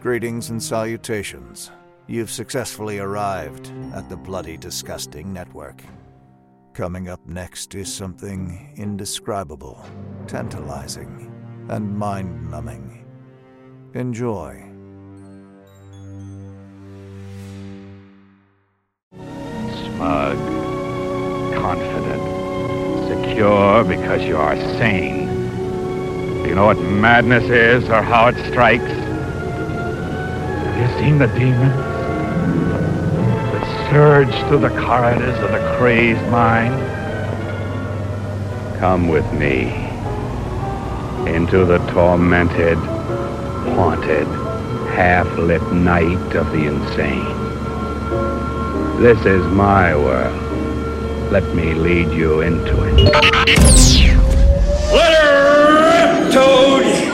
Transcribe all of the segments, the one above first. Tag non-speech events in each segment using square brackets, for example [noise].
Greetings and salutations. You've successfully arrived at the Bloody Disgusting Network. Coming up next is something indescribable, tantalizing, and mind numbing. Enjoy. Smug, confident, secure because you are sane. Do you know what madness is or how it strikes? Have you seen the demons that surge through the corridors of the crazed mind? Come with me into the tormented, haunted, half-lit night of the insane. This is my world. Let me lead you into it. Let her rip, Toad!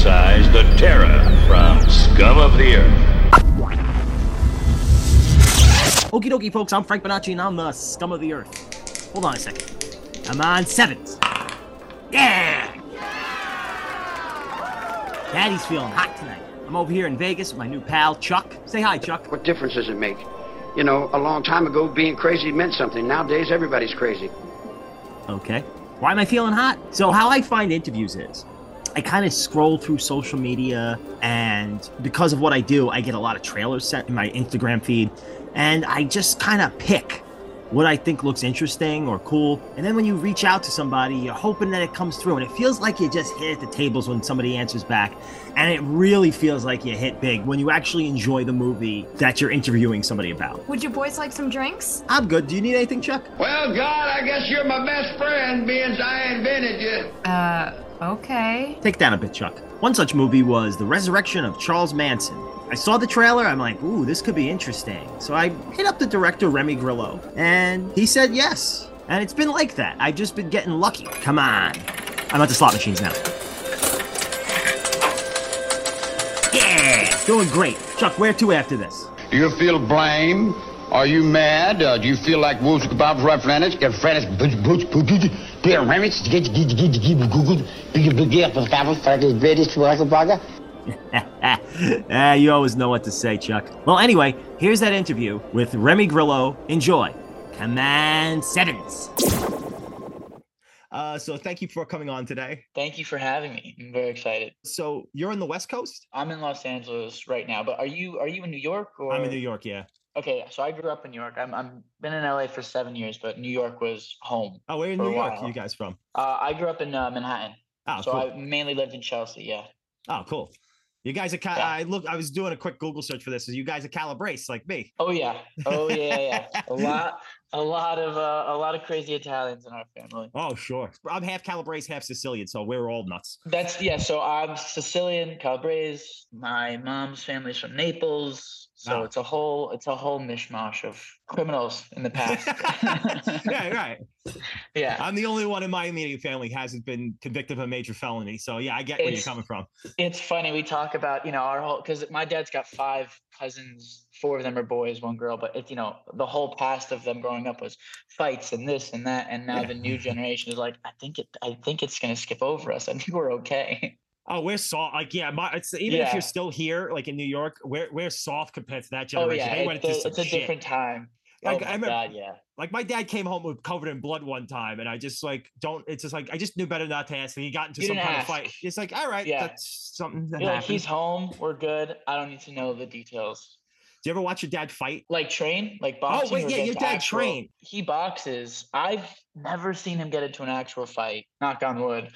Exorcise the terror from scum of the earth. Okie dokie, folks, I'm Frank Bonacci and I'm the scum of the earth. Hold on a second. I'm on sevens. Yeah! Daddy's feeling hot tonight. I'm over here in Vegas with my new pal, Chuck. Say hi, Chuck. What difference does it make? You know, a long time ago, being crazy meant something. Nowadays, everybody's crazy. Okay. Why am I feeling hot? So, how I find interviews is I kind of scroll through social media, and because of what I do, I get a lot of trailers sent in my Instagram feed, and I just kind of pick what I think looks interesting or cool. And then when you reach out to somebody, you're hoping that it comes through, and it feels like you just hit the tables when somebody answers back. And it really feels like you hit big when you actually enjoy the movie that you're interviewing somebody about. Would you boys like some drinks? I'm good. Do you need anything, Chuck? Well, God, I guess you're my best friend, being I invented you. Uh, okay. Take down a bit, Chuck. One such movie was The Resurrection of Charles Manson. I saw the trailer, I'm like, ooh, this could be interesting. So I hit up the director, Remy Grillo, and he said yes. And it's been like that. I've just been getting lucky. Come on. I'm at the slot machines now. Yeah, doing great. Chuck, where to after this? Do you feel blame? Are you mad? Uh, do you feel like Wolves Kebab's right [laughs] Ah, you always know what to say, Chuck. Well, anyway, here's that interview with Remy Grillo. Enjoy. Command Sevens. Uh, so thank you for coming on today. Thank you for having me. I'm very excited. So you're in the West Coast? I'm in Los Angeles right now, but are you are you in New York or I'm in New York, yeah. Okay, so I grew up in New York. I'm I'm been in LA for seven years, but New York was home. Oh, where in New York are you guys from? Uh, I grew up in uh, Manhattan, Oh, so cool. I mainly lived in Chelsea. Yeah. Oh, cool. You guys are Cal- Yeah. I look I was doing a quick Google search for this. So you guys are Calabrese like me. Oh yeah. Oh yeah, yeah. yeah. [laughs] a lot, a lot of uh, a lot of crazy Italians in our family. Oh, sure. I'm half Calabrese, half Sicilian, so we're all nuts. That's yeah. So I'm Sicilian, Calabrese. My mom's family's from Naples. So Wow. it's a whole it's a whole mishmash of criminals in the past. [laughs] yeah, right. [laughs] yeah. I'm the only one in my immediate family hasn't been convicted of a major felony. So yeah, I get where you're coming from. It's funny we talk about you know our whole because my dad's got five cousins, four of them are boys, one girl, but it's you know the whole past of them growing up was fights and this and that, and now Yeah. the new generation is like I think it I think it's gonna skip over us. I think we're okay. [laughs] Oh, we're soft. Like, yeah, my, it's even if you're still here, like in New York, we're we're soft compared to that generation. oh generation. yeah, they went it's it's a shit. different time. Like, oh I my remember- god, yeah. Like my dad came home with covered in blood one time, and I just like don't. It's just like I just knew better not to ask. And he got into You some kind ask. of fight. It's like, all right, Yeah. that's something that like he's home, we're good. I don't need to know the details. Do you ever watch your dad fight? Like train, like oh, boxing. Oh wait, yeah, your dad actual- trained. He boxes. I've never seen him get into an actual fight. Knock on wood.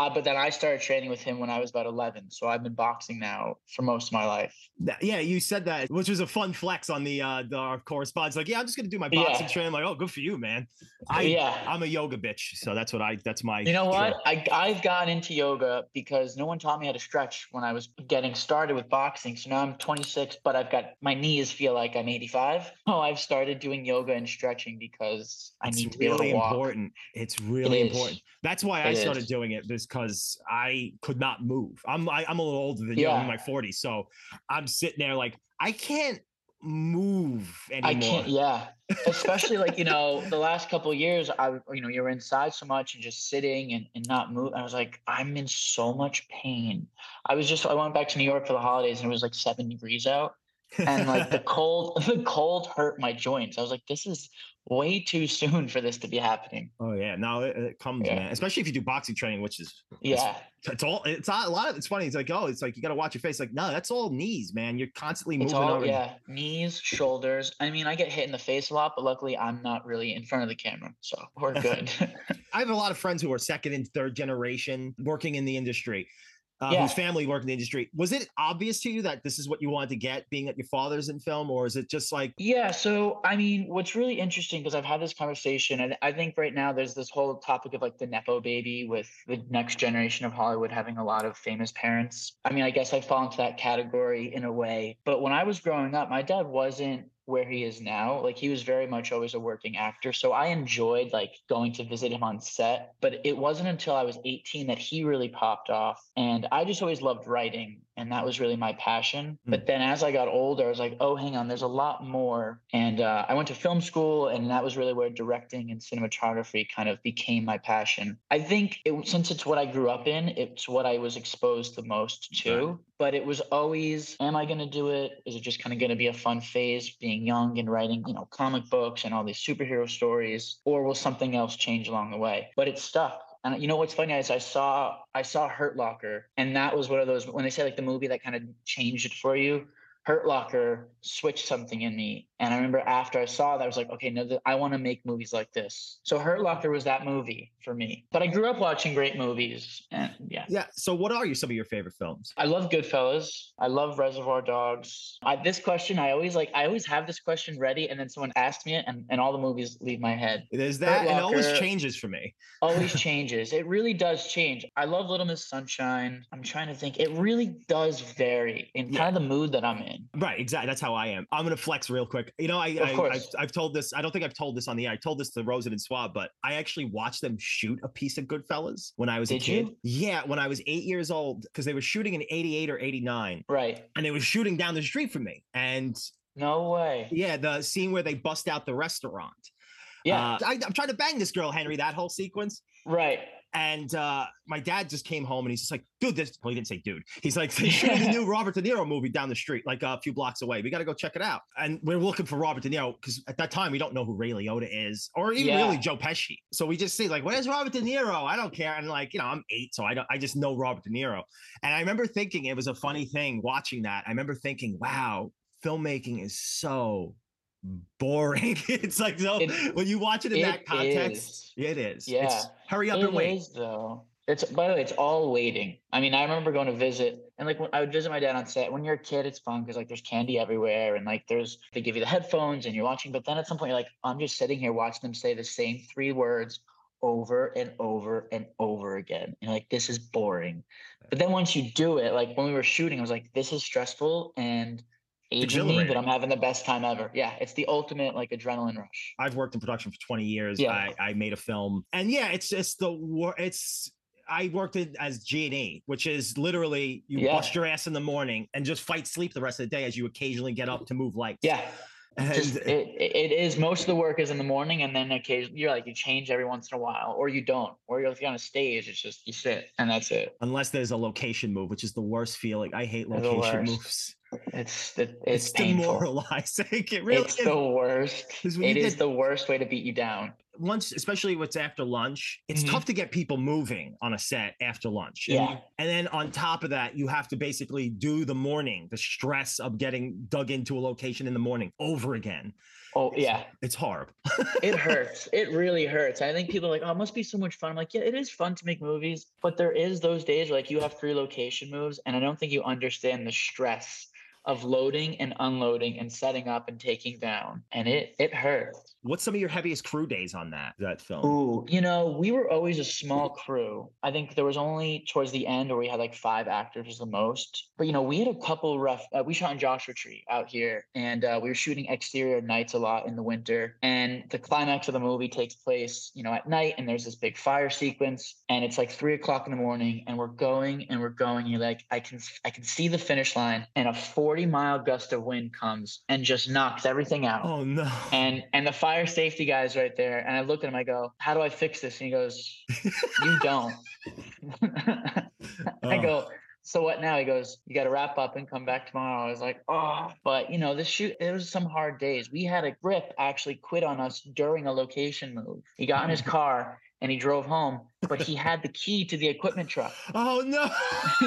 Uh, but then I started training with him when I was about 11. So I've been boxing now for most of my life. Yeah, you said that, which was a fun flex on the uh the our correspondence. Like, yeah, I'm just gonna do my boxing Yeah. training. Like, oh, good for you, man. I yeah. I'm a yoga bitch, so that's what I that's my. You know what? I, I've gotten into yoga because no one taught me how to stretch when I was getting started with boxing. So now I'm 26, but I've got my knees feel like I'm 85. [laughs] Oh, I've started doing yoga and stretching because I It's need to be able really to walk. important. It's really is. important. That's why I It started is. doing it because I could not move. I'm I, I'm a little older than you. I'm in my 40s, so I'm sitting there like I can't move anymore. I can't. Yeah, [laughs] especially like you know the last couple of years, I you know you're inside so much and just sitting and, and not move. I was like, I'm in so much pain. I was just I went back to New York for the holidays and it was like seven degrees out, and like the [laughs] cold [laughs] the cold hurt my joints. I was like, this is way too soon for this to be happening. Oh yeah, no, it, it comes, Yeah. man. Especially if you do boxing training, which is Yeah, it's all it's all, a lot of it's funny. It's like oh, it's like you got to watch your face. Like no, that's all knees, man. You're constantly moving all over. yeah knees, shoulders. I mean, I get hit in the face a lot, but luckily I'm not really in front of the camera, so we're [laughs] good. I have a lot of friends who are second and third generation working in the industry. Uh, Yeah. Whose family worked in the industry? Was it obvious to you that this is what you wanted to get, being that your father's in film, or is it just like Yeah. So, I mean, what's really interesting because I've had this conversation, and I think right now there's this whole topic of like the Nepo baby with the next generation of Hollywood having a lot of famous parents. I mean, I guess I fall into that category in a way. But when I was growing up, my dad wasn't where he is now. Like, he was very much always a working actor. So I enjoyed like going to visit him on set. But it wasn't until I was 18 that he really popped off. And I just always loved writing. And that was really my passion. Hmm. But then as I got older, I was like, oh, hang on, there's a lot more. And uh, I went to film school, and that was really where directing and cinematography kind of became my passion. I think it, since it's what I grew up in, it's what I was exposed the most to. But it was always, am I going to do it? Is it just kind of going to be a fun phase being young and writing, you know, comic books and all these superhero stories? Or will something else change along the way? But it stuck. And you know what's funny is I saw I saw Hurt Locker, and that was one of those when they say like the movie that kind of changed it for you. Hurt Locker switched something in me, and I remember after I saw that, I was like, okay, no, th- I want to make movies like this. So Hurt Locker was that movie for me. But I grew up watching great movies, and yeah, yeah? So what are you some of your favorite films? I love Goodfellas. I love Reservoir Dogs. I, this question, I always like. I always have this question ready, and then someone asks me it, and, and all the movies leave my head. There's that, and it always changes for me. [laughs] always changes. It really does change. I love Little Miss Sunshine. I'm trying to think. It really does vary in kind of the mood that I'm in. Right, exactly. That's how I am. I'm gonna flex real quick. You know, I, I I've, I've told this. I don't think I've told this on the air. I told this to Rosen and Swab, but I actually watched them shoot a piece of Goodfellas when I was a kid. you? Yeah, when I was eight years old, because they were shooting in '88 or '89, Right. and they were shooting down the street from me. And No way. yeah, the scene where they bust out the restaurant. Yeah. Uh, I, I'm trying to bang this girl, Henry. That whole sequence. right. And uh, my dad just came home and he's just like, dude, this, well, he didn't say dude. He's like, they shooting the new Robert De Niro movie down the street, like a few blocks away. We got to go check it out. And we're looking for Robert De Niro because at that time we don't know who Ray Liotta is or even Yeah. really Joe Pesci. So we just see like, where's Robert De Niro? I don't care. And like, you know, I'm eight, so I don't, I just know Robert De Niro. And I remember thinking it was a funny thing watching that. I remember thinking, wow, filmmaking is so boring. [laughs] it's like, so It- when you watch it in that context, is. it is. Yeah. It's, hurry up It and wait. is, though. It's by the way, it's all waiting. I mean, I remember going to visit, and like when I would visit my dad on set. When you're a kid, it's fun because like there's candy everywhere, and like there's they give you the headphones, and you're watching. But then at some point, you're like, I'm just sitting here watching them say the same three words over and over and over again. And like, this is boring. But then once you do it, like when we were shooting, I was like, this is stressful and aging me, but I'm having the best time ever. Yeah, it's the ultimate like adrenaline rush. I've worked in production for 20 years. Yeah. I, I made a film, and yeah, it's it's the wor- it's. I worked in as G and E, which is literally you Yeah. bust your ass in the morning and just fight sleep the rest of the day as you occasionally get up to move lights. Yeah. and just it, it it is most of the work is in the morning and then occasionally you're like you change every once in a while or you don't or you're if you're on a stage it's just you sit and that's it unless there's a location move, which is the worst feeling. I hate location moves. It's it, it's, It's, painful demoralizing. [laughs] It really it's is. the worst. it is get- the worst way to beat you down once, especially what's after lunch, it's Mhm. tough to get people moving on a set after lunch. And, Yeah. and then on top of that, you have to basically do the morning, the stress of getting dug into a location in the morning over again. oh yeah It's horrible. it [laughs] hurts it really hurts i think people are like oh it must be so much fun i'm like yeah it is fun to make movies but there is those days where like you have three location moves and i don't think you understand the stress of loading and unloading and setting up and taking down and it it hurts What's some of your heaviest crew days on that that film? Ooh, you know, we were always a small crew. I think there was only towards the end where we had like five actors was the most. But you know, we had a couple rough. Uh, we shot in Joshua Tree out here, and uh, we were shooting exterior nights a lot in the winter. And the climax of the movie takes place, you know, at night, and there's this big fire sequence, and it's like three o'clock in the morning, and we're going and we're going. And you're like, I can, I can see the finish line, and a 40 mile gust of wind comes and just knocks everything out. Oh no. And and the fire safety guy's right there. And I look at him, I go, How do I fix this? And he goes, You don't. [laughs] I Oh. go, so what now? He goes, you got to wrap up and come back tomorrow. I was like, oh, but you know, this shoot, it was some hard days. We had a grip actually quit on us during a location move. He got in his [laughs] car and he drove home, but he had the key to the equipment truck. [laughs] Oh no.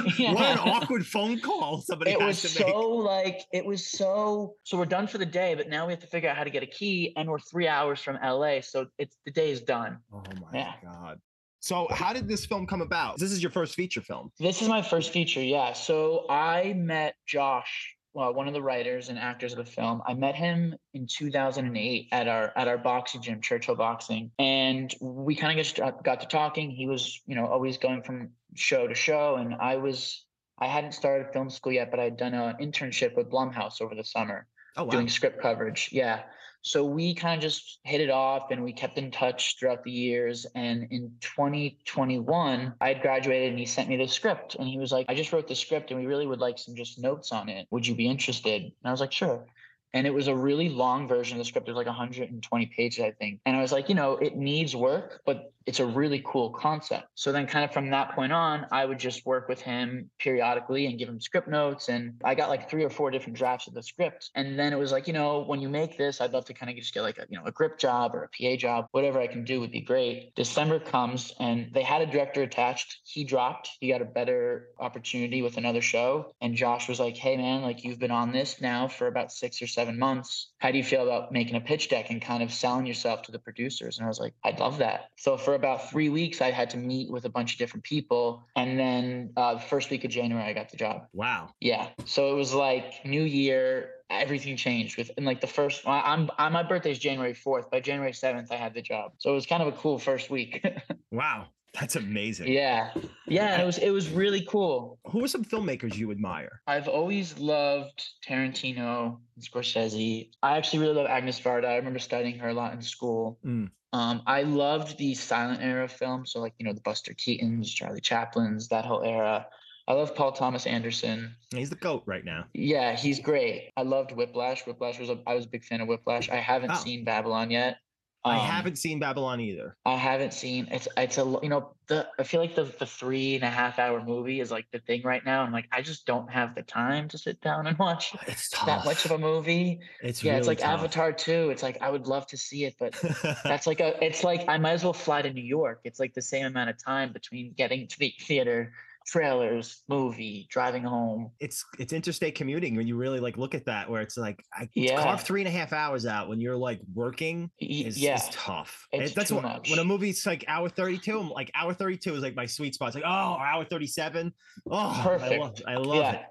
[laughs] Yeah. What an awkward phone call somebody It has was to make. so like it was so so we're done for the day, but now we have to figure out how to get a key, and we're three hours from LA, so it's the day is done. Oh my Yeah. god. So how did this film come about? This is your first feature film. This is my first feature, yeah. So I met Josh, well, one of the writers and actors of the film. I met him in 2008 at our at our boxing gym, Churchill Boxing, and we kind of got got to talking. He was, you know, always going from show to show, and I was I hadn't started film school yet, but I'd done an internship with Blumhouse over the summer Oh wow. doing script coverage. Yeah. So we kind of just hit it off and we kept in touch throughout the years. And in 2021, I had graduated and he sent me the script and he was like, I just wrote the script and we really would like some just notes on it. Would you be interested? And I was like, sure. And it was a really long version of the script. It was like 120 pages, I think. And I was like, you know, it needs work, but it's a really cool concept. So then, kind of from that point on, I would just work with him periodically and give him script notes. And I got like three or four different drafts of the script. And then it was like, you know, when you make this, I'd love to kind of just get like a, you know, a grip job or a PA job, whatever I can do would be great. December comes and they had a director attached. He dropped. He got a better opportunity with another show. And Josh was like, hey, man, like you've been on this now for about six or seven months. How do you feel about making a pitch deck and kind of selling yourself to the producers? And I was like, I'd love that. So for about three weeks, I had to meet with a bunch of different people. And then uh, the first week of January, I got the job. Wow. Yeah. So it was like New Year, everything changed with like the first I'm, i my birthday's January 4th. By January 7th, I had the job. So it was kind of a cool first week. [laughs] Wow. That's amazing. yeah. Yeah. It was it was really cool. Who are some filmmakers you admire? I've always loved Tarantino and Scorsese. I actually really love Agnes Varda. I remember studying her a lot in school. Mm. Um, I loved the silent era films, so like you know the Buster Keatons, Charlie Chaplin's, that whole era. I love Paul Thomas Anderson. He's the goat right now. Yeah, he's great. I loved Whiplash. Whiplash was a, I was a big fan of Whiplash. I haven't Oh. seen Babylon yet. I Um, haven't seen Babylon either. I haven't seen it's it's a you know the I feel like the the three and a half hour movie is like the thing right now. I'm like I just don't have the time to sit down and [laughs] watch It's tough. that much of a movie. It's yeah, it's like tough. Avatar 2. It's like I would love to see it, but [laughs] that's like a it's like I might as well fly to New York. It's like the same amount of time between getting to the theater, trailers, movie, driving home. it's it's interstate commuting when you really like look at that where it's like I Yeah. carve three and a half hours out when you're like working is, yeah. is tough. It's It- that's what much. when a movie's like hour 32, I'm like hour 32 is like my sweet spot. It's like, oh, hour 37. Oh, I Perfect. love, I love yeah. it.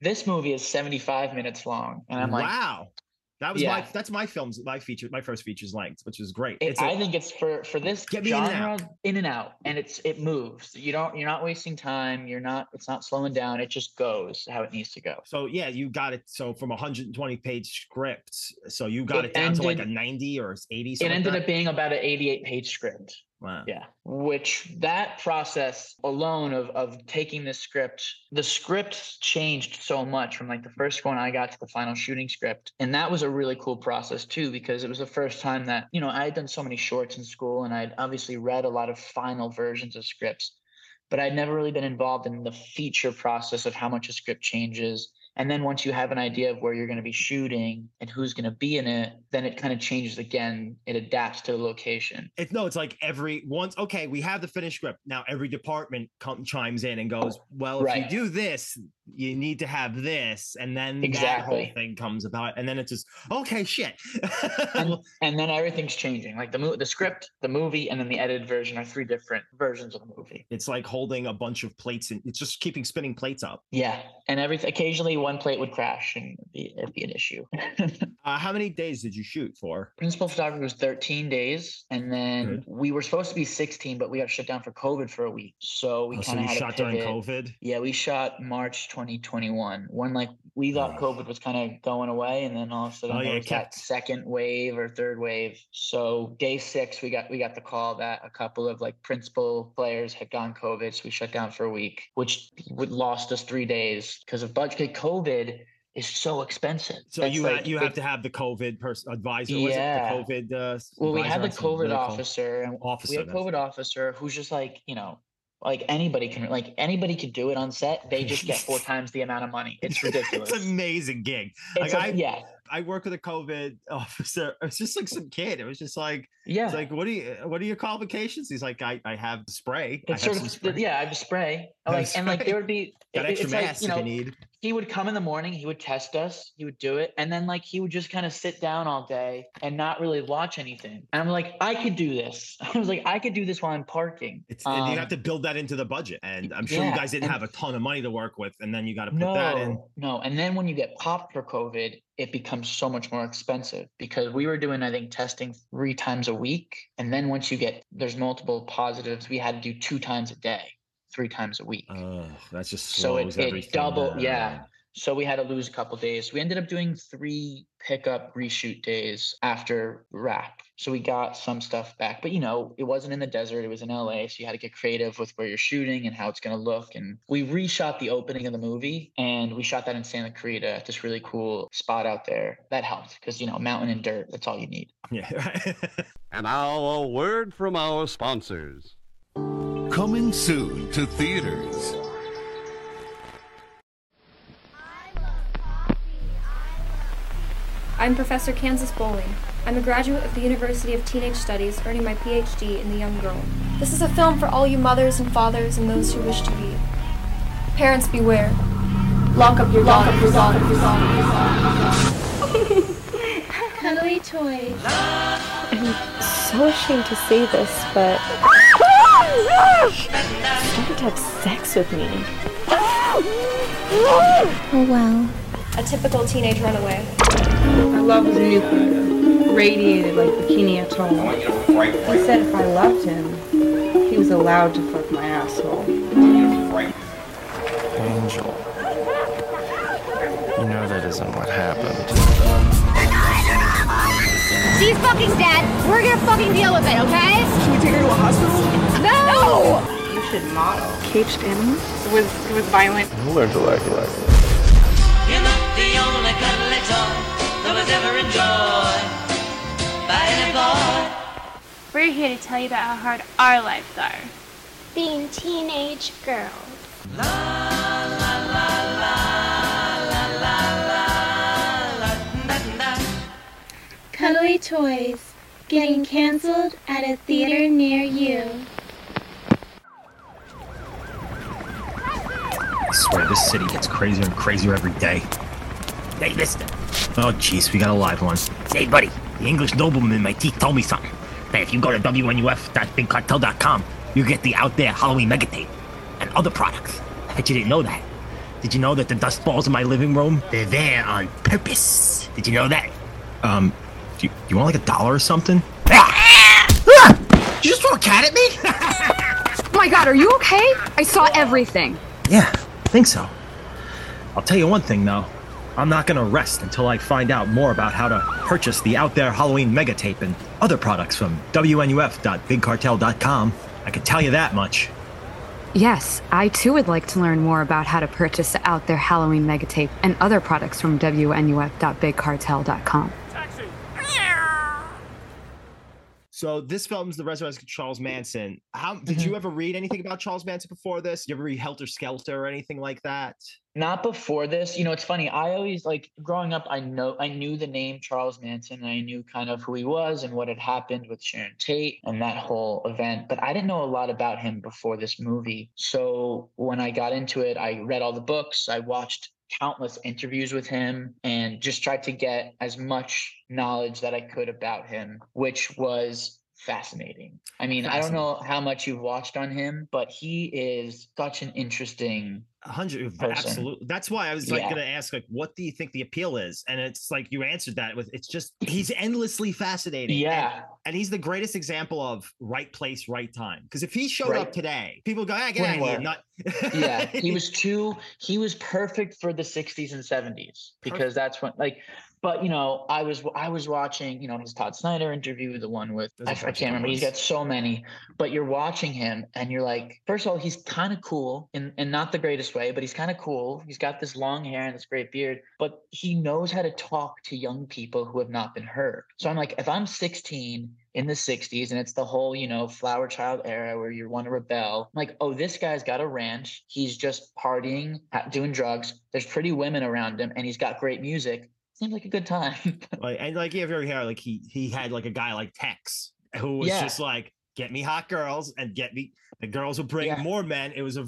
This movie is 75 minutes long. And I'm like, wow. That was my that's my film's my feature, my first feature's length, which is great. It, It's a- I think it's for for this Get me in and genre out. in and out, and it's it moves. You don't you're not wasting time. You're not it's not slowing down. It just goes how it needs to go. so yeah, you got it. So from a 120 page script, so you got it, It down to like a 90 or 80. It something like ended that? up being about an 88 page script. Wow. Yeah. Which that process alone of of taking the script, the script changed so much from like the first one I got to the final shooting script. And that was a really cool process too, because it was the first time that, you know, I had done so many shorts in school and I'd obviously read a lot of final versions of scripts, but I'd never really been involved in the feature process of how much a script changes. And then once you have an idea of where you're going to be shooting and who's going to be in it, then it kind of changes again. It adapts to the location. It's no, it's like every once. Okay, we have the finished script now. Every department come, chimes in and goes, "Well, if Right. you do this, you need to have this," and then that Exactly. whole thing comes about, and then it's just okay, shit. and, [laughs] and then everything's changing. Like the mo- the script, the movie, and then the edited version are three different versions of the movie. it's like holding a bunch of plates, and it's just keeping spinning plates up. Yeah, and every occasionally one plate would crash and it'd be, it'd be an issue. [laughs] Uh, how many days did you shoot for? Principal photography was 13 days, and then Good. we were supposed to be 16, but we got shut down for COVID for a week. So we Oh, kind of had shot during. COVID. Yeah, we shot March 2021 when like we thought. COVID was kind of going away, and then all of a sudden Oh, yeah, was kept- that second wave or third wave. So day six, we got we got the call that a couple of like principal players had gone COVID, so we shut down for a week, which would lost us three days because of budget. COVID is so expensive. So That's you like- you it- have to have the COVID person advisor. Was Yeah. it the COVID? Uh, Well, we had the COVID officer, and officer, we had COVID officer who's just like you know, like anybody can like anybody could do it on set. They just get four [laughs] times the amount of money. It's ridiculous. [laughs] it's an amazing gig. It's like a- I, yeah, I work with a COVID officer. [laughs] It was just like some kid. It was just like, yeah. it's like, what do you, what are your qualifications? He's like, I, I have the spray. I it's have sort of spray. yeah. I have a spray. I have Like and like spray. there would be it- extra it's like, you know, if you need. He would come in the morning, he would test us, he would do it, and then like he would just kind of sit down all day and not really watch anything. And I'm like, I could do this. [laughs] I was like, I could do this while I'm parking. It's, and you Um, have to build that into the budget. And I'm sure you guys didn't and- have a ton of money to work with. And then you got to put that in. No, no. And then when you get popped for COVID, it becomes so much more expensive because we were doing, I think, testing three times a week. And then once you get, there's multiple positives, we had to do two times a day, three times a week. Oh, that's just so it, slows it everything double, down. yeah. So we had to lose a couple days. We ended up doing three pickup reshoot days after wrap. So we got some stuff back, but you know, it wasn't in the desert. It was in LA. So you had to get creative with where you're shooting and how it's going to look. And we reshot the opening of the movie and we shot that in Santa Clarita at this really cool spot out there. That helped because, you know, mountain and dirt, that's all you need. [laughs] Yeah. [laughs] And now a word from our sponsors. Coming soon to theaters. I'm Professor Kansas Bowling. I'm a graduate of the University of Teenage Studies, earning my PhD in The Young Girl. This is a film for all you mothers and fathers and those who wish to be. Parents beware. Lock up your lock up your lock up your lock up your Cuddly toys. I'm so ashamed to say this, but started to have sex with me. Oh well. A typical teenage runaway. My love was nuclear, radiated like Bikini Atoll. He said if I loved him, he was allowed to fuck my asshole. Angel. You know that isn't what happened. She's fucking dead. We're gonna fucking deal with it, okay? Should we take her to a hospital? No! You should model. Caged animals? It was, it was violent. You'll learn to like it. You're not the only cuddly toy that was ever enjoyed by any boy. We're here to tell you about how hard our lives are. Being teenage girls. La, la, la, Cuddly toys. Getting canceled at a theater near you. I swear this city gets crazier and crazier every day. Hey, mister. Oh, jeez, we got a live one. Hey, buddy, the English nobleman in my teeth told me something. That if you go to WNUF.BigCartel.com, you get the Out There Halloween Mega Tape and other products. I bet you didn't know that. Did you know that the dust balls in my living room, they're there on purpose? Did you know that? Um, do you, you want like a dollar or something? Ah! Ah! You just throw a cat at me? [laughs] Oh my god, are you okay? I saw everything. Yeah, think so. I'll tell you one thing though. I'm not gonna rest until I find out more about how to purchase the Out There Halloween Mega Tape and other products from WNUF.BigCartel.com. I can tell you that much. Yes, I too would like to learn more about how to purchase the Out There Halloween Megatape and other products from WNUF.BigCartel.com. So this film's the resurrection of Charles Manson. How did you mm-hmm. ever read anything about Charles Manson before this? Did you ever read Helter Skelter or anything like that? Not before this. You know, it's funny. I always like growing up, I know I knew the name Charles Manson. I knew kind of who he was and what had happened with Sharon Tate and that whole event, but I didn't know a lot about him before this movie. So when I got into it, I read all the books, I watched countless interviews with him and just tried to get as much knowledge that I could about him, which was fascinating. I mean, I don't know how much you've watched on him, but he is such an interesting hundred, person. absolutely. That's why I was like Yeah. gonna ask, like, what do you think the appeal is? And it's like you answered that with, it's just he's endlessly fascinating. Yeah. and, he's the greatest example of right place, right time. Because if he showed Right. up today, people go, ah, get out of here. Not, yeah, he [laughs] was too he was perfect for the 60s and 70s because that's when like But you know, I was I was watching, you know, his Tom Snyder interview, the one with I, I, a I bunch of can't remember. He's got so many, but you're watching him and you're like, first of all, he's kind of cool in, in not the greatest way, but he's kind of cool. He's got this long hair and this great beard, but he knows how to talk to young people who have not been heard. So I'm like, if I'm 16 in the 60s and it's the whole, you know, flower child era where you want to rebel, I'm like, oh, this guy's got a ranch. He's just partying, doing drugs. There's pretty women around him and he's got great music. Seems like a good time. [laughs] Like and like if you ever hear like he he had like a guy like Tex who was Yeah. just like get me hot girls and get me the girls will bring more men. It was a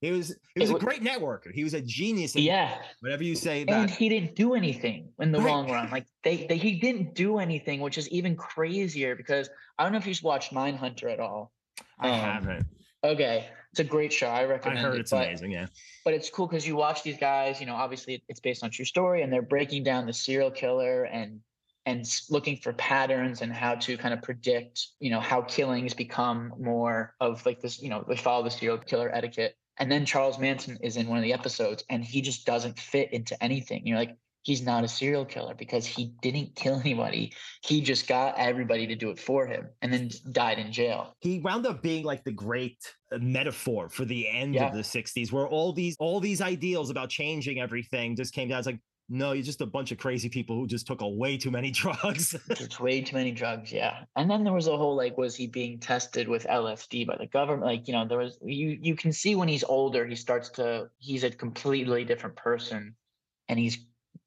it was it was It a wa- great networker. He was a genius. Yeah. Whatever you say and he didn't do anything in the Right. long run. Like they, they, he didn't do anything, which is even crazier because I don't know if you've watched Mindhunter at all. I Um, haven't. Okay, it's a great show. I recommend. I heard it. it's but, amazing. Yeah. but it's cool because you watch these guys. You know, obviously it's based on true story, and they're breaking down the serial killer and and looking for patterns and how to kind of predict. You know, how killings become more of like this. You know, they follow the serial killer etiquette. And then Charles Manson is in one of the episodes, and he just doesn't fit into anything. You're like, he's not a serial killer because he didn't [laughs] kill anybody. He just got everybody to do it for him, and then died in jail. he wound up being like the great uh, metaphor for the end Yeah. of the 60s where all these all these ideals about changing everything just came down it's like no you're just a bunch of crazy people who just took a way too many [laughs] drugs It's way too many drugs, yeah. And then there was a whole like, was he being tested with LSD by the government? Like, you know, there was you you can see when he's older, he starts to he's a completely different person, and he's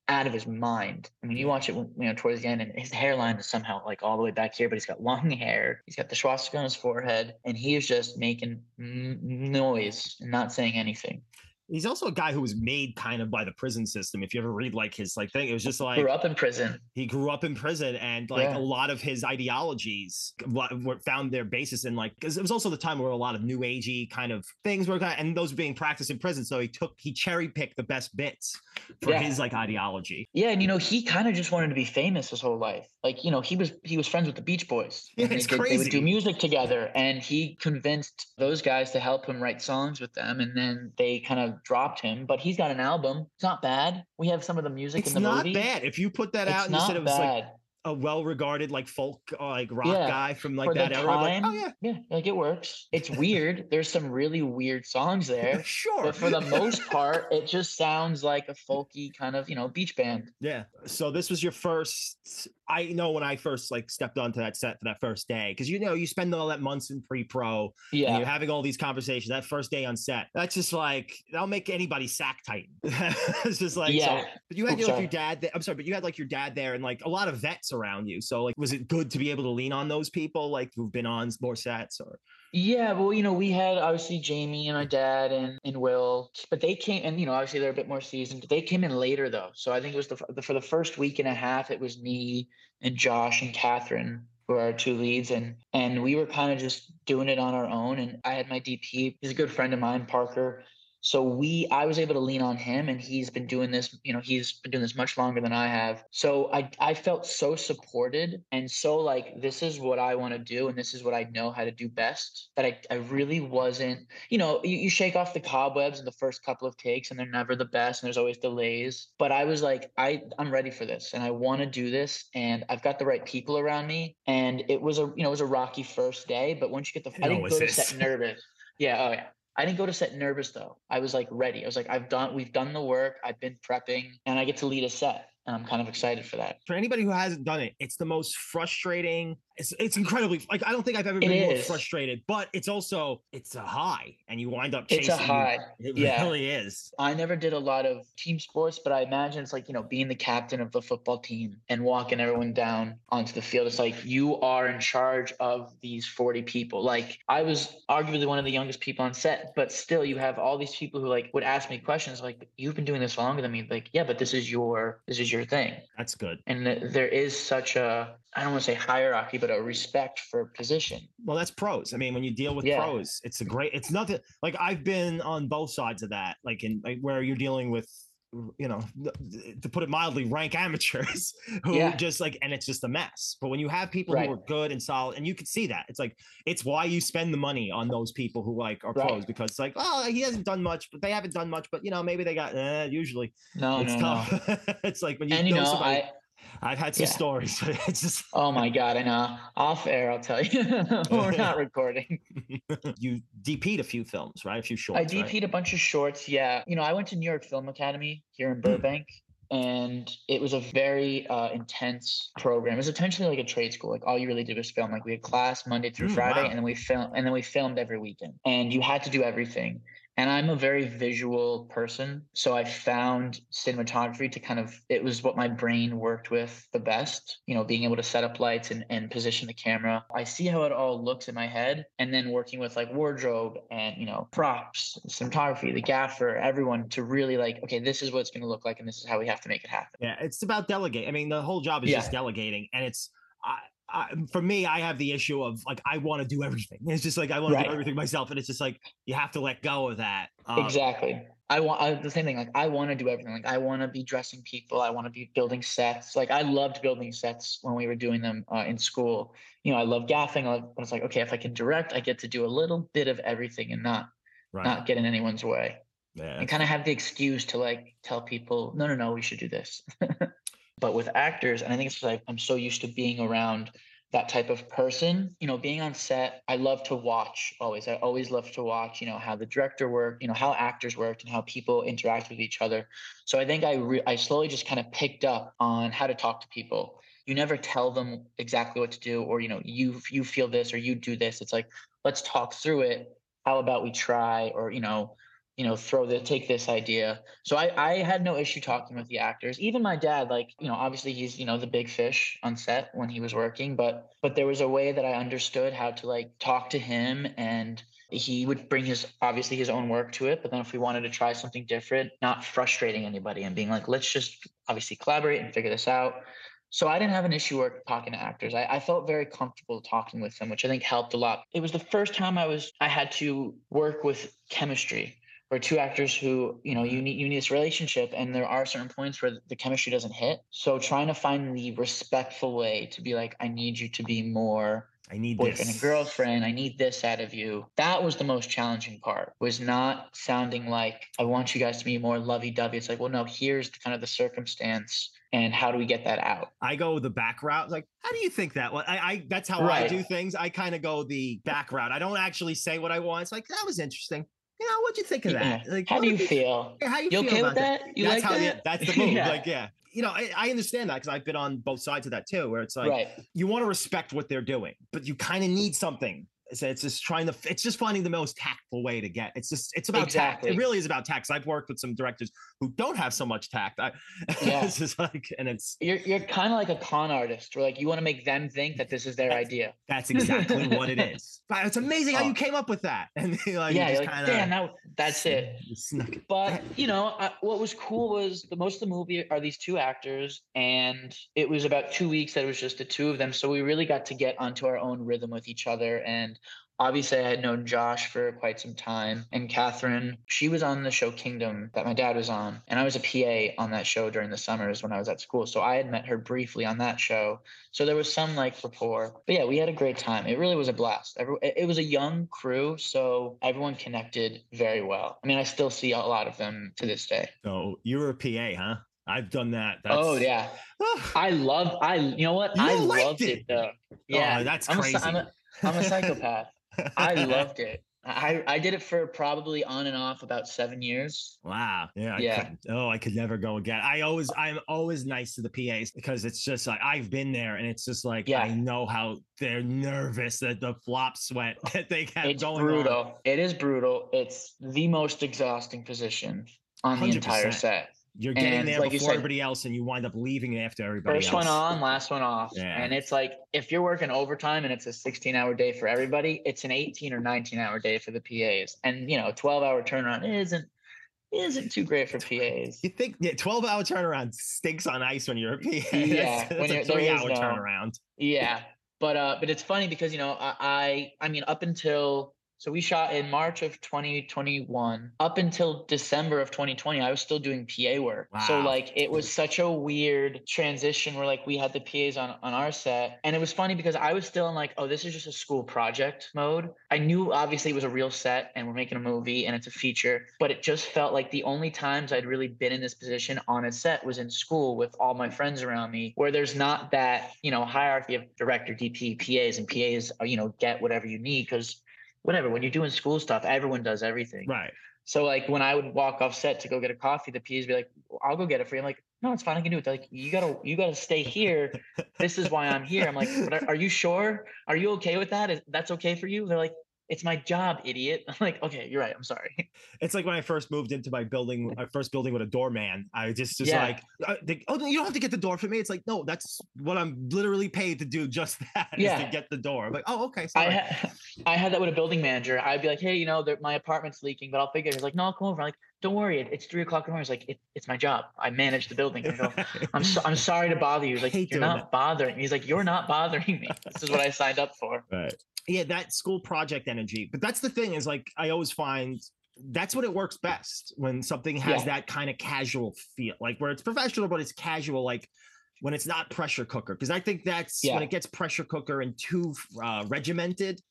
out of his mind. I mean, you watch it, you know, towards the end, and his hairline is somehow like all the way back here, but he's got long hair. He's got the swastika on his forehead, and he is just making noise and not saying anything. He's also a guy who was made kind of by the prison system if you ever read like his like thing it was just like Grew up in prison. he grew up in prison and like Yeah. a lot of his ideologies were found their basis in like because it was also the time where a lot of new agey kind of things were kind of, and those were being practiced in prison so he took he cherry picked the best bits for Yeah. his like ideology Yeah, and you know, he kind of just wanted to be famous his whole life. Like, you know, he was he was friends with the Beach Boys. [laughs] Yeah, and they it's did- They would do music together, and he convinced those guys to help him write songs with them, and then they kind of dropped him. But he's got an album. It's not bad. We have some of the music it's in the not movie. bad if you put that It's out and you said not it was like bad. A well-regarded like folk uh, like rock Yeah, guy from like For that era like, oh yeah yeah, like it works. It's weird. There's some really weird songs there. [laughs] sure But for the most [laughs] part, it just sounds like a folky kind of, you know, beach band. Yeah. So this was your first. I know when I first like stepped onto that set for that first day because you know you spend all that months in pre-pro. Yeah. And you're having all these conversations. That first day on set, that's just like that'll make anybody sack tighten. [laughs] it's just like Yeah. So, but you had Oh, you know, like, your dad. There, I'm sorry, but you had like your dad there and like a lot of vets around you. So like, was it good to be able to lean on those people like who've been on more sets or? Yeah, well, you know, we had obviously Jamie and my dad and and Will, but they came and you know obviously they're a bit more seasoned. They came in later though, so I think it was the, the for the first week and a half it was me and Josh and Catherine who are our two leads, and and we were kind of just doing it on our own. And I had my DP, he's a good friend of mine, Parker. So we, I was able to lean on him, and he's been doing this. You know, he's been doing this much longer than I have. So I, I felt so supported, and so like this is what I want to do, and this is what I know how to do best. That I, I really wasn't. You know, you, you shake off the cobwebs in the first couple of takes, and they're never the best, and there's always delays. But I was like, I, I'm ready for this, and I want to do this, and I've got the right people around me. And it was a, you know, it was a rocky first day, but once you get the, I didn't go to set nervous. Yeah. Oh yeah. I didn't go to set nervous though. I was like ready. I was like, I've done, we've done the work. I've been prepping, and I get to lead a set, and I'm kind of excited for that. For anybody who hasn't done it, it's the most frustrating. It's it's incredibly like I don't think I've ever It been more is. frustrated, but it's also it's a high, and you wind up Chasing It's a high. It yeah. really is. I never did a lot of team sports, but I imagine it's like, you know, being the captain of the football team and walking everyone down onto the field. It's like you are in charge of these 40 people. Like I was arguably one of the youngest people on set, but still you have all these people who like would ask me questions like, you've been doing this longer than me. Like, yeah, but this is your, this is your thing. That's good. And th- there is such a, I don't want to say hierarchy, but a respect for position. Well, that's pros. I mean, when you deal with Yeah. pros, it's a great. It's nothing like I've been on both sides of that, like in like where you're dealing with, you know, to put it mildly, rank amateurs [laughs] who Yeah. just like, and it's just a mess. But when you have people Right. who are good and solid, and you can see that, it's like it's why you spend the money on those people who like are Right. pros because it's like, oh, he hasn't done much, but they haven't done much, but you know, maybe they got. Eh, usually, No, it's no, no. tough. [laughs] it's like when you and you know, know, somebody. I I've had some Yeah. stories, [laughs] but it's just Oh my god, I know. Off air, I'll tell you. [laughs] We're [laughs] not recording. you DP'd a few films, right? A few shorts. I right? DP'd a bunch of shorts. Yeah, you know, I went to New York Film Academy here Hmm. in Burbank, and it was a very uh, intense program. It was essentially like a trade school. Like all you really did was film. Like we had class Monday through Mm, Friday, wow. and then we film, and then we filmed every weekend. And you had to do everything. And I'm a very visual person, so I found cinematography to kind of it was what my brain worked with the best. You know, being able to set up lights and, and position the camera. I see how it all looks in my head, and then working with like wardrobe and you know props, cinematography, the gaffer, everyone to really like, okay, this is what it's going to look like, and this is how we have to make it happen. Yeah, it's about delegate. I mean, the whole job is Yeah. just delegating, and it's. I, I, for me, I have the issue of like I want to do everything. It's just like I want to do everything myself, and it's just like you have to let go of that. Um, exactly. I want I, the same thing. Like I want to do everything. Like I want to be dressing people. I want to be building sets. Like I loved building sets when we were doing them uh, in school. You know, I love gaffing. I love, but it's like okay, if I can direct, I get to do a little bit of everything and not Right. not get in anyone's way. Yeah. And kind of have the excuse to like tell people, no, no, no, we should do this. [laughs] but with actors, and I think it's because I'm so used to being around that type of person. You know, being on set, I love to watch always. I always love to watch, you know, how the director worked, you know, how actors worked and how people interact with each other. So I think I re- I slowly just kind of picked up on how to talk to people. You never tell them exactly what to do, or you know, you you feel this or you do this. It's like let's talk through it. How about we try, or you know, you know, throw the take this idea. So I, I had no issue talking with the actors. Even my dad, like, you know, obviously he's, you know, the big fish on set when he was working, but but there was a way that I understood how to like talk to him and he would bring his obviously his own work to it. But then if we wanted to try something different, not frustrating anybody and being like, let's just obviously collaborate and figure this out. So I didn't have an issue work talking to actors. I, I felt very comfortable talking with them, which I think helped a lot. It was the first time I was I had to work with chemistry or two actors who you know you mm-hmm. need you need this relationship and there are certain points where the chemistry doesn't hit so trying to find the respectful way to be like i need you to be more I need boyfriend this. and girlfriend i need this out of you that was the most challenging part was not sounding like i want you guys to be more lovey-dovey it's like well no here's the, kind of the circumstance and how do we get that out I go the back route. Like, how do you think that? Well, I, I that's how I do things. I kind of go the back route. I don't actually say what I want. It's like that was interesting. You know, what'd you think of Yeah. that? Like, how do you if feel Yeah, how you, You feel okay with about that? You that's like how that? The, that's the move. [laughs] Yeah. Like, yeah, you know, I, I understand that because I've been on both sides of that too, where it's like Right. you want to respect what they're doing, but you kind of need something. So it's just trying to. It's just finding the most tactful way to get. It's just. It's about tact. It really is about tact I've worked with some directors who don't have so much tact. I, [laughs] Yeah. it's just like, and it's you're, you're kind of like a con artist where like you want to make them think that this is their idea That's [laughs] exactly what it is. But it's amazing how Oh. you came up with that. [laughs] And like, you yeah, like, kinda damn, that, that's it. But you know, I, what was cool was the most of the movie are these two actors, and it was about two weeks that it was just the two of them. So we really got to get onto our own rhythm with each other. And obviously, I had known Josh for quite some time, and Catherine. She was on the show Kingdom that my dad was on, and I was a PA on that show during the summers when I was at school. So I had met her briefly on that show. So there was some like rapport. But yeah, we had a great time. It really was a blast. Every, it was a young crew, so everyone connected very well. I mean, I still see a lot of them to this day. So you were a PA, huh? I've done that. That's, oh yeah, [sighs] I love. I you know what? You I loved it? it, though. Oh, yeah, Oh, that's I'm A, crazy. I'm, a, I'm a psychopath. [laughs] I [laughs] loved it. I I did it for probably on and off about seven years. Wow. Yeah. I Yeah. couldn't- oh, I could never go again. I always, I'm always nice to the PAs because it's just like I've been there, and it's just like Yeah. I know how they're nervous that the flop sweat [laughs] that they have It's going brutal. on. It is brutal. It's the most exhausting position on the entire set. You're getting And there like before said, everybody else, and you wind up leaving after everybody First else. one on, last one off. Yeah. And it's like if you're working overtime and it's a 16 hour day for everybody, it's an 18 or 19 hour day for the PAs. And you know, 12 hour turnaround isn't isn't too great for PAs. You think yeah, 12 hour turnaround stinks on ice when you're a PA. [laughs] Yeah, that's, when that's you're- a three hour no- turnaround. Yeah. But uh but it's funny because you know, I I, I mean up until So we shot in March of 2021 up until December of 2020. I was still doing PA work. So like it was such a weird transition where like we had the PAs on on our set and it was funny because I was still in like oh this is just a school project mode. I knew obviously it was a real set and we're making a movie and it's a feature, but it just felt like the only times I'd really been in this position on a set was in school with all my friends around me where there's not that, you know, hierarchy of director, DP, PAs and PAs, you know, get whatever you need cuz whatever when you're doing school stuff everyone does everything. Right. So like when i would walk off set to go get a coffee the ps be like i'll go get it for you. I'm like no it's fine i can do it. They're like you gotta you gotta stay here. This is why i'm here. I'm like but are, are you sure? Are you okay with that? Is that's okay for you? They're like it's my job idiot i'm [laughs] like okay you're right i'm sorry It's like when I first moved into my building, [laughs] my first building with a doorman. I just just Yeah. like, uh, "Oh, you don't have to get the door for me." It's like, no, that's what I'm literally paid to do. Just [laughs] that, Yeah. to get the door. I'm like, oh, okay. I, ha- I had that with a building manager. I'd be like, hey, you know, my apartment's leaking, but I'll figure it. He's like, no, I'll come over. I'm like, don't worry. It's three o'clock in the morning. He's like, it, it's my job. I manage the building. I go, I'm, so, I'm [laughs] sorry to bother you. He's like, you're doing not bothering me. He's like, you're not bothering me. This is what I signed up for. Right. Yeah, that school project energy. But that's the thing is like I always find that's what it works best when something has Yeah. that kind of casual feel, like where it's professional but it's casual, like when it's not pressure cooker. Because I think that's Yeah. when it gets pressure cooker and too uh, regimented.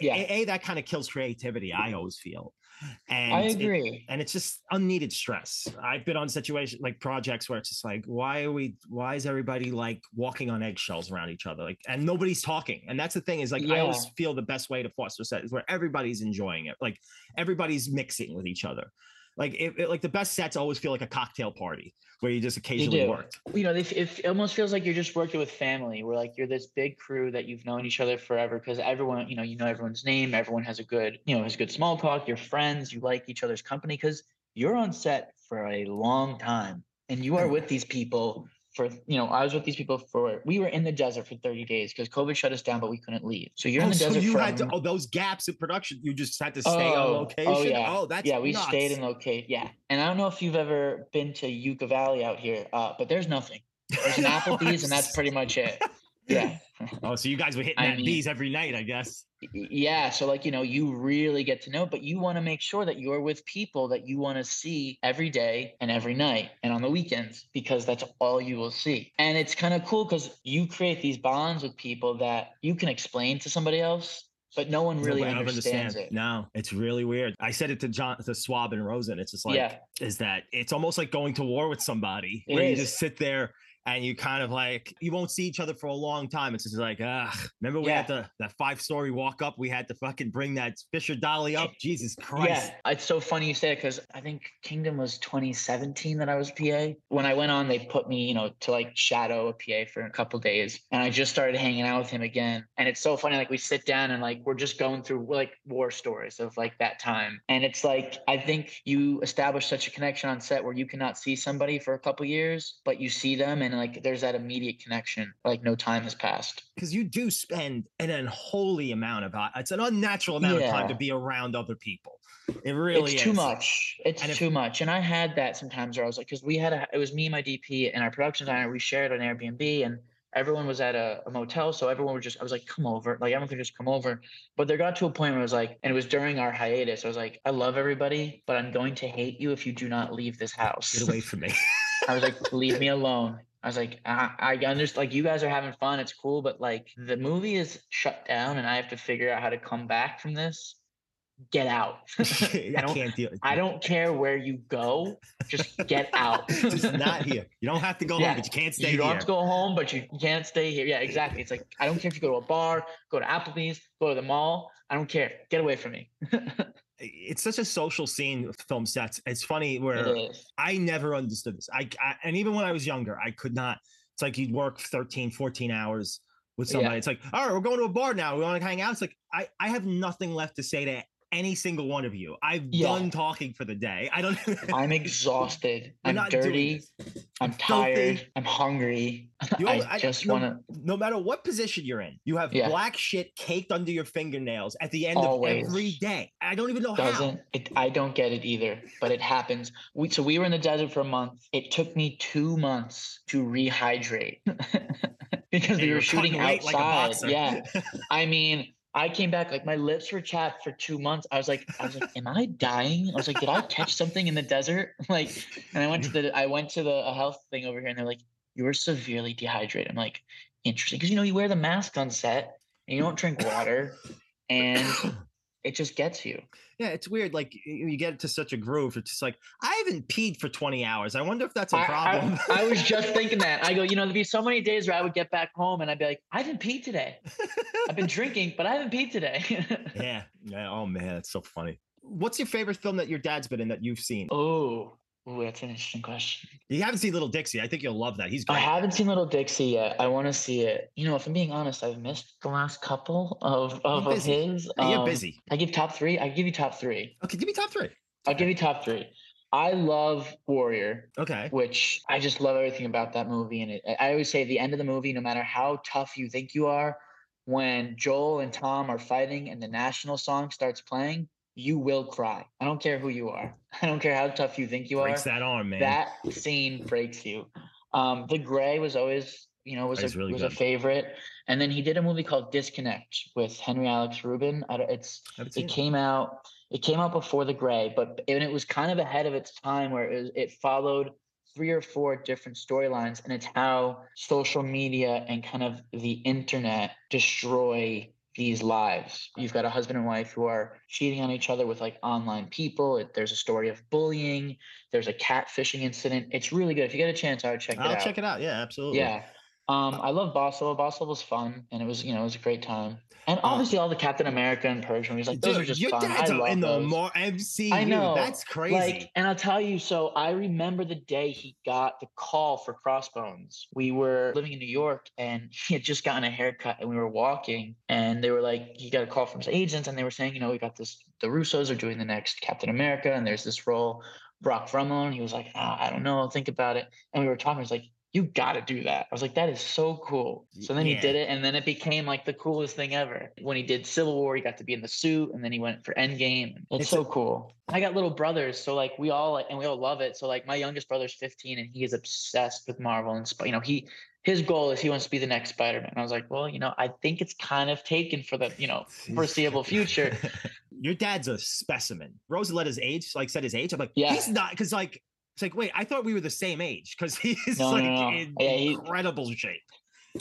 A- Yeah. A, a, that kind of kills creativity. I always feel. And I it- agree. and it's just unneeded stress. I've been on situations like projects where it's just like, why are we? Why is everybody like walking on eggshells around each other? Like, and nobody's talking. And that's the thing is like, I always feel the best way to foster set is where everybody's enjoying it. Like everybody's mixing with each other. Like it, it- like the best sets always feel like a cocktail party where you just occasionally do. work. You know, they, f- it almost feels like you're just working with family. Where like you're this big crew that you've known each other forever because everyone, you know, you know everyone's name. Everyone has a good, you know, has good small talk. You're friends. You like each other's company because you're on set for a long time and you are mm-hmm. with these people for. You know, I was with these people for. We were in the desert for 30 days because COVID shut us down, but we couldn't leave. So you're oh, in the desert so desert you for. had to, oh those gaps in production, you just had to stay on location. Oh yeah. Oh, that's yeah. We nuts. stayed in location. Yeah, and I don't know if you've ever been to Yucca Valley out here, uh, but there's nothing. There's an Applebee's, and that's pretty much it. Yeah. [laughs] Oh, so you guys were hitting I that mean- bees every night, I guess. Yeah. So like you know, you really get to know, but you want to make sure that you're with people that you want to see every day and every night and on the weekends because that's all you will see. And it's kind of cool because you create these bonds with people that you can explain to somebody else, but no one really Nobody understands it. No, it's really weird. I said it to John, to Swab and Rosen. It's just like, Yeah. is that it's almost like going to war with somebody It where you just sit there and you kind of like you won't see each other for a long time. It's just like, ah, remember we had Yeah. to that five story walk up. We had to fucking bring that Fisher Dolly up. Jesus Christ. Yeah, it's so funny you say it because I think Kingdom was 2017 that I was PA. When I went on, they put me, you know, to like shadow a PA for a couple days, and I just started hanging out with him again. And it's so funny, like we sit down and like we're just going through like war stories of like that time, and it's like I think you establish such a connection on set where you cannot see somebody for a couple years, but you see them and like there's that immediate connection, like no time has passed. because you do spend an unholy amount of uh, it's an unnatural amount of time to be around other people. It really it's is too much. It's And if- too much. And I had that sometimes where I was like, because we had a, it was me and my DP and our production designer. We shared an Airbnb, and everyone was at a, a motel, so everyone was just. I was like, come over. Like everyone could just come over. But there got to a point where i was like, and it was during our hiatus. I was like, I love everybody, but I'm going to hate you if you do not leave this house. Get away from me. [laughs] I was like, leave me [laughs] alone. I was like, I, I understand. Like, you guys are having fun. It's cool, but like, the movie is shut down, and I have to figure out how to come back from this. Get out. [laughs] [laughs] I don't- can't deal. I don't [laughs] care where you go. Just get out. Just not here. You don't have to go Yeah. home, but you can't stay you don't here. have to go home, but you can't stay here. Yeah, exactly. It's like I don't care if you go to a bar, go to Applebee's, go to the mall. I don't care. Get away from me. It's such a social scene film sets. It's funny where It. I never understood this. I, I and even when I was younger, I could not. It's like you'd work 13, 14 hours with somebody. Yeah. It's like, all right, we're going to a bar now. We want to hang out. It's like I, I have nothing left to say to any single one of you. I've Yeah. done talking for the day. I don't. [laughs] I'm exhausted. We're I'm not dirty. I'm Filthy. tired. I'm hungry. You [laughs] I I- just no, want to. no matter what position you're in, you have Yeah. black shit caked under your fingernails at the end Always. of every day. I don't even know how. Doesn't it? I don't get it either, but it happens. We so we were in the desert for a month. It took me two months to rehydrate [laughs] because Yeah, we were were shooting weight like outside. yeah, I mean, I came back like my lips were chapped for two months. I was like, I was like, am I dying? I was like, did I catch something in the desert? [laughs] Like, and I went to the I went to the a health thing over here, and they're like, you were severely dehydrated. I'm like, interesting, because you know you wear the mask on set and you don't drink water, and it just gets you. Yeah, it's weird. Like you get to such a groove. It's just like I haven't peed for 20 hours. I wonder if that's a I- I- problem. I, was [laughs] just thinking that. I go, you know, there'd be so many days where I would get back home and I'd be like, I haven't peed today. [laughs] I've been drinking, but I haven't peed today. [laughs] yeah. Yeah. Oh man, that's so funny. What's your favorite film that your dad's been in that you've seen? Oh, Ooh, that's an interesting question. You haven't seen Little Dixie. I think you'll love that. He's I haven't seen Little Dixie yet. I want to see it. You know, if I'm being honest, I've missed the last couple of, of, of his. Yeah, Um, busy. I give top three. I give you top three. Okay, give me top three. I'll give you top three. I love Warrior. Okay. Which I just love everything about that movie. And it, I always say at the end of the movie, no matter how tough you think you are, when Joel and Tom are fighting and the national song starts playing, you will cry. I don't care who you are. [laughs] I don't care how tough you think you Breaks are. Breaks that arm, man. That scene breaks you. Um, the Grey was always, you know, was a really was a favorite. And then he did a movie called Disconnect with Henry Alex Rubin. It's it it. came out it came out before the Grey, but and it was kind of ahead of its time where it, was, it followed three or four different storylines, and it's how social media and kind of the internet destroy these lives. You've got a husband and wife who are cheating on each other with like online people. It, there's a story of bullying. There's a catfishing incident. It's really good. If you get a chance, I would check it out. I'll check it out. Yeah, absolutely. Yeah. Um, I love Bosso. Bosso was fun, and it was you know it was a great time. And obviously all the Captain America and Purge movies, like those Dude, are just your fun. dad's I love in the those. more MCU. I know. That's crazy. Like, and I'll tell you, so I remember the day he got the call for Crossbones. We were living in New York and [laughs] he had just gotten a haircut and we were walking and they were like, he got a call from his agents and they were saying, you know, we got this, the Russos are doing the next Captain America and there's this role, Brock. And he was like, ah, I don't know, think about it. And we were talking, he was like, you got to do that. I was like, that is so cool. So then Yeah. he did it, and then it became like the coolest thing ever. When he did Civil War, he got to be in the suit, and then he went for Endgame. It's, It's so cool. I got little brothers, so like we all like, and we all love it. So like my youngest brother's 15, and he is obsessed with Marvel and you know he his goal is he wants to be the next Spider-Man. I was like, well, you know, I think it's kind of taken for the you know [laughs] foreseeable [laughs] future. Your dad's a specimen. Rosa let his age, like said his age. I'm like, Yeah. he's not because like it's like, wait, I thought we were the same age because [laughs] he's No, no, like no. in Yeah, he- incredible shape.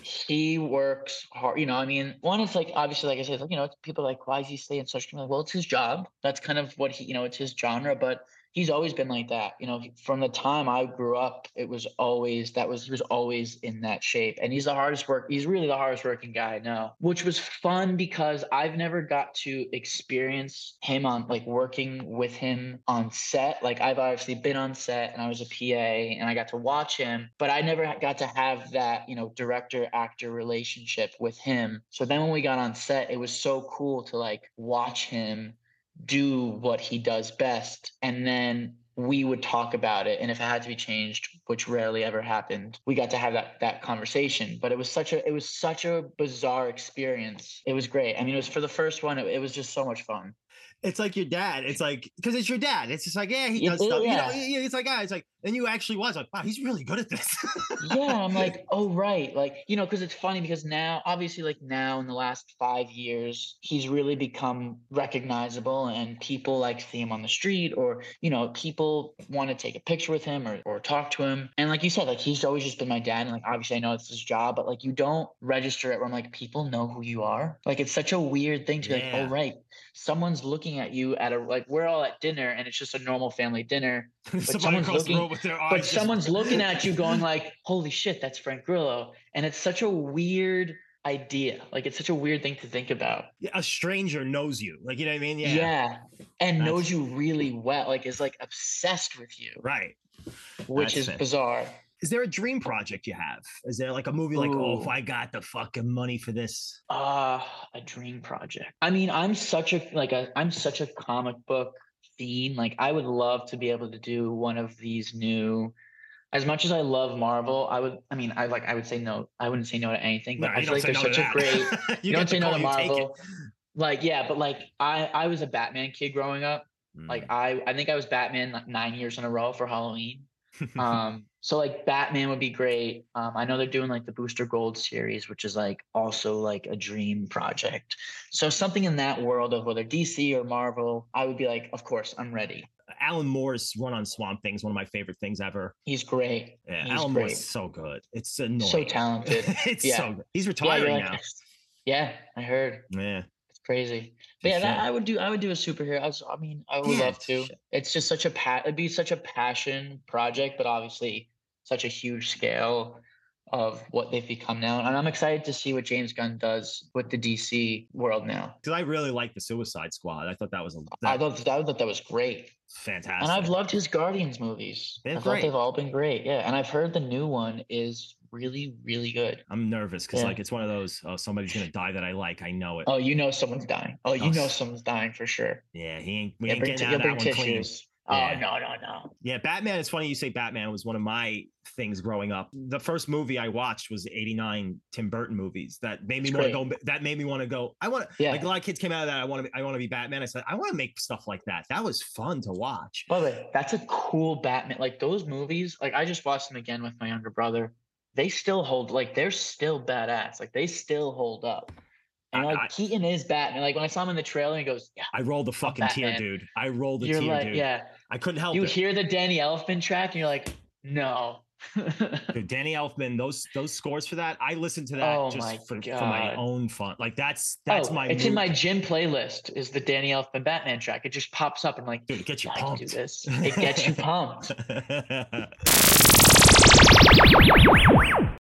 he works hard. You know, I mean, one, it's like obviously, like I said, like you know, people are like, why is he staying such? Like, well, it's his job. That's kind of what he, you know, it's his genre. But he's always been like that. You know, from the time I grew up, it was always that was he was always in that shape. And he's the hardest work. He's really the hardest working guy I know, which was fun because I've never got to experience him on like working with him on set. Like I've obviously been on set and I was a PA and I got to watch him, but I never got to have that, you know, director actor relationship with him. So then when we got on set, it was so cool to like watch him do what he does best and then we would talk about it. And if it had to be changed which rarely ever happened we got to have that that conversation. But it was such a it was such a bizarre experience. It was great. I mean it was for the first one it, it was just so much fun It's like your dad. It's like because it's your dad. It's just like yeah, he Yeah, does stuff. You know, yeah. yeah, it's like ah, it's like and you actually was like wow, he's really good at this. [laughs] yeah i'm like oh right like you know because it's funny because now obviously like now in the last five years he's really become recognizable and people like see him on the street or you know people want to take a picture with him or, or talk to him and like you said like he's always just been my dad and like obviously i know it's his job but like you don't register it where i'm like people know who you are like it's such a weird thing to be like oh right someone's looking at you at a like we're all at dinner and it's just a normal family dinner [laughs] but someone's looking with their but just- someone's [laughs] looking at you going like holy shit that's frank grillo and it's such a weird idea like it's such a weird thing to think about Yeah, a stranger knows you. Like you know what I mean? yeah, Yeah. and That's- knows you really well like is like obsessed with you Right. which That's is it. bizarre Is there a dream project you have? Is there like a movie like oh if I got the fucking money for this? uh a dream project i mean i'm such a like a i'm such a comic book fiend like i would love to be able to do one of these new as much as I love Marvel, I would. I mean, I like. I would say no. I wouldn't say no to anything. But No, I feel like there's no such a great. [laughs] You you don't say no to you take it. Marvel. Like yeah, but like I I was a Batman kid growing up. Mm. Like I I think I was Batman like nine years in a row for Halloween. [laughs] um, so like Batman would be great. Um, I know they're doing like the Booster Gold series, which is like also like a dream project. So something in that world of whether DC or Marvel, I would be like, of course, I'm ready. Alan Moore's run on Swamp Thing is one of my favorite things ever. He's great. Yeah, He's Alan great. Moore's so good. It's annoying. So talented. [laughs] it's Yeah. so good. He's retiring like, now. [laughs] Yeah, I heard. Yeah. It's crazy. But yeah, that. I would do. I would do a superhero. I, was, I mean, I would Yeah, love to. It's just such a pa- It'd be such a passion project, but obviously such a huge scale of what they've become now. And I'm excited to see what James Gunn does with the DC world now. Because I really like the Suicide Squad. I thought that was a I that, thought I thought that was great. fantastic. And I've loved his Guardians movies. They're I thought they've all been great. Yeah. And I've heard the new one is really, really good. I'm nervous because Yeah. like it's one of those. Oh, somebody's gonna die that I like. I know it. Oh, you know someone's dying. Oh, you Oh, know someone's dying for sure. Yeah, he ain't. We Yeah, ain't bring, getting out of that one clean. Tissues. Oh no, no, no. Yeah, Batman. It's funny you say Batman was one of my things growing up. The first movie I watched was '89 Tim Burton movies. That made me want to go. That made me want to go. I want to. Yeah. Like a lot of kids came out of that. I want to. I want to be Batman. I said I want to make stuff like that. That was fun to watch. By the way, that's a cool Batman. Like those movies, like I just watched them again with my younger brother. They still hold like they're still badass. Like they still hold up. And like I- Keaton is Batman. Like when I saw him in the trailer, he goes, "Yeah." I rolled the fucking tear, dude. I rolled the You're tear, like, dude. yeah. I couldn't help You it. hear the Danny Elfman track, and you're like, "No." [laughs] Dude, Danny Elfman, those those scores for that, I listen to that Oh just my for, for my own fun. Like that's that's oh, my. It's in my gym playlist. Is the Danny Elfman Batman track? It just pops up and like, Dude, it gets you I can do pumped. this. [laughs] It gets you pumped. [laughs]